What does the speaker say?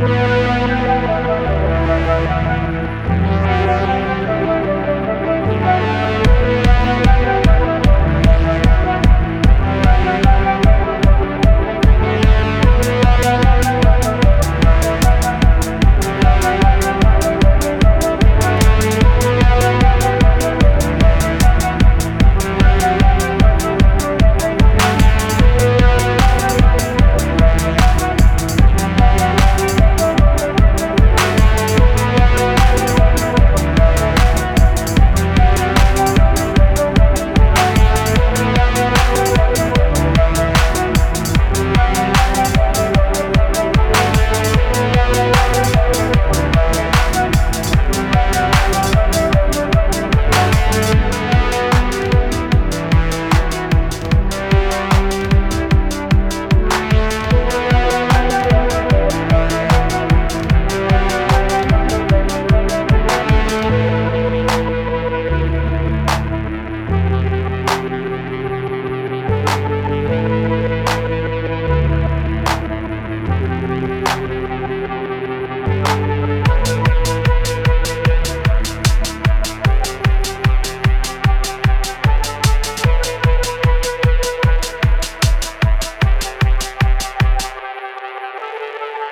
Yeah.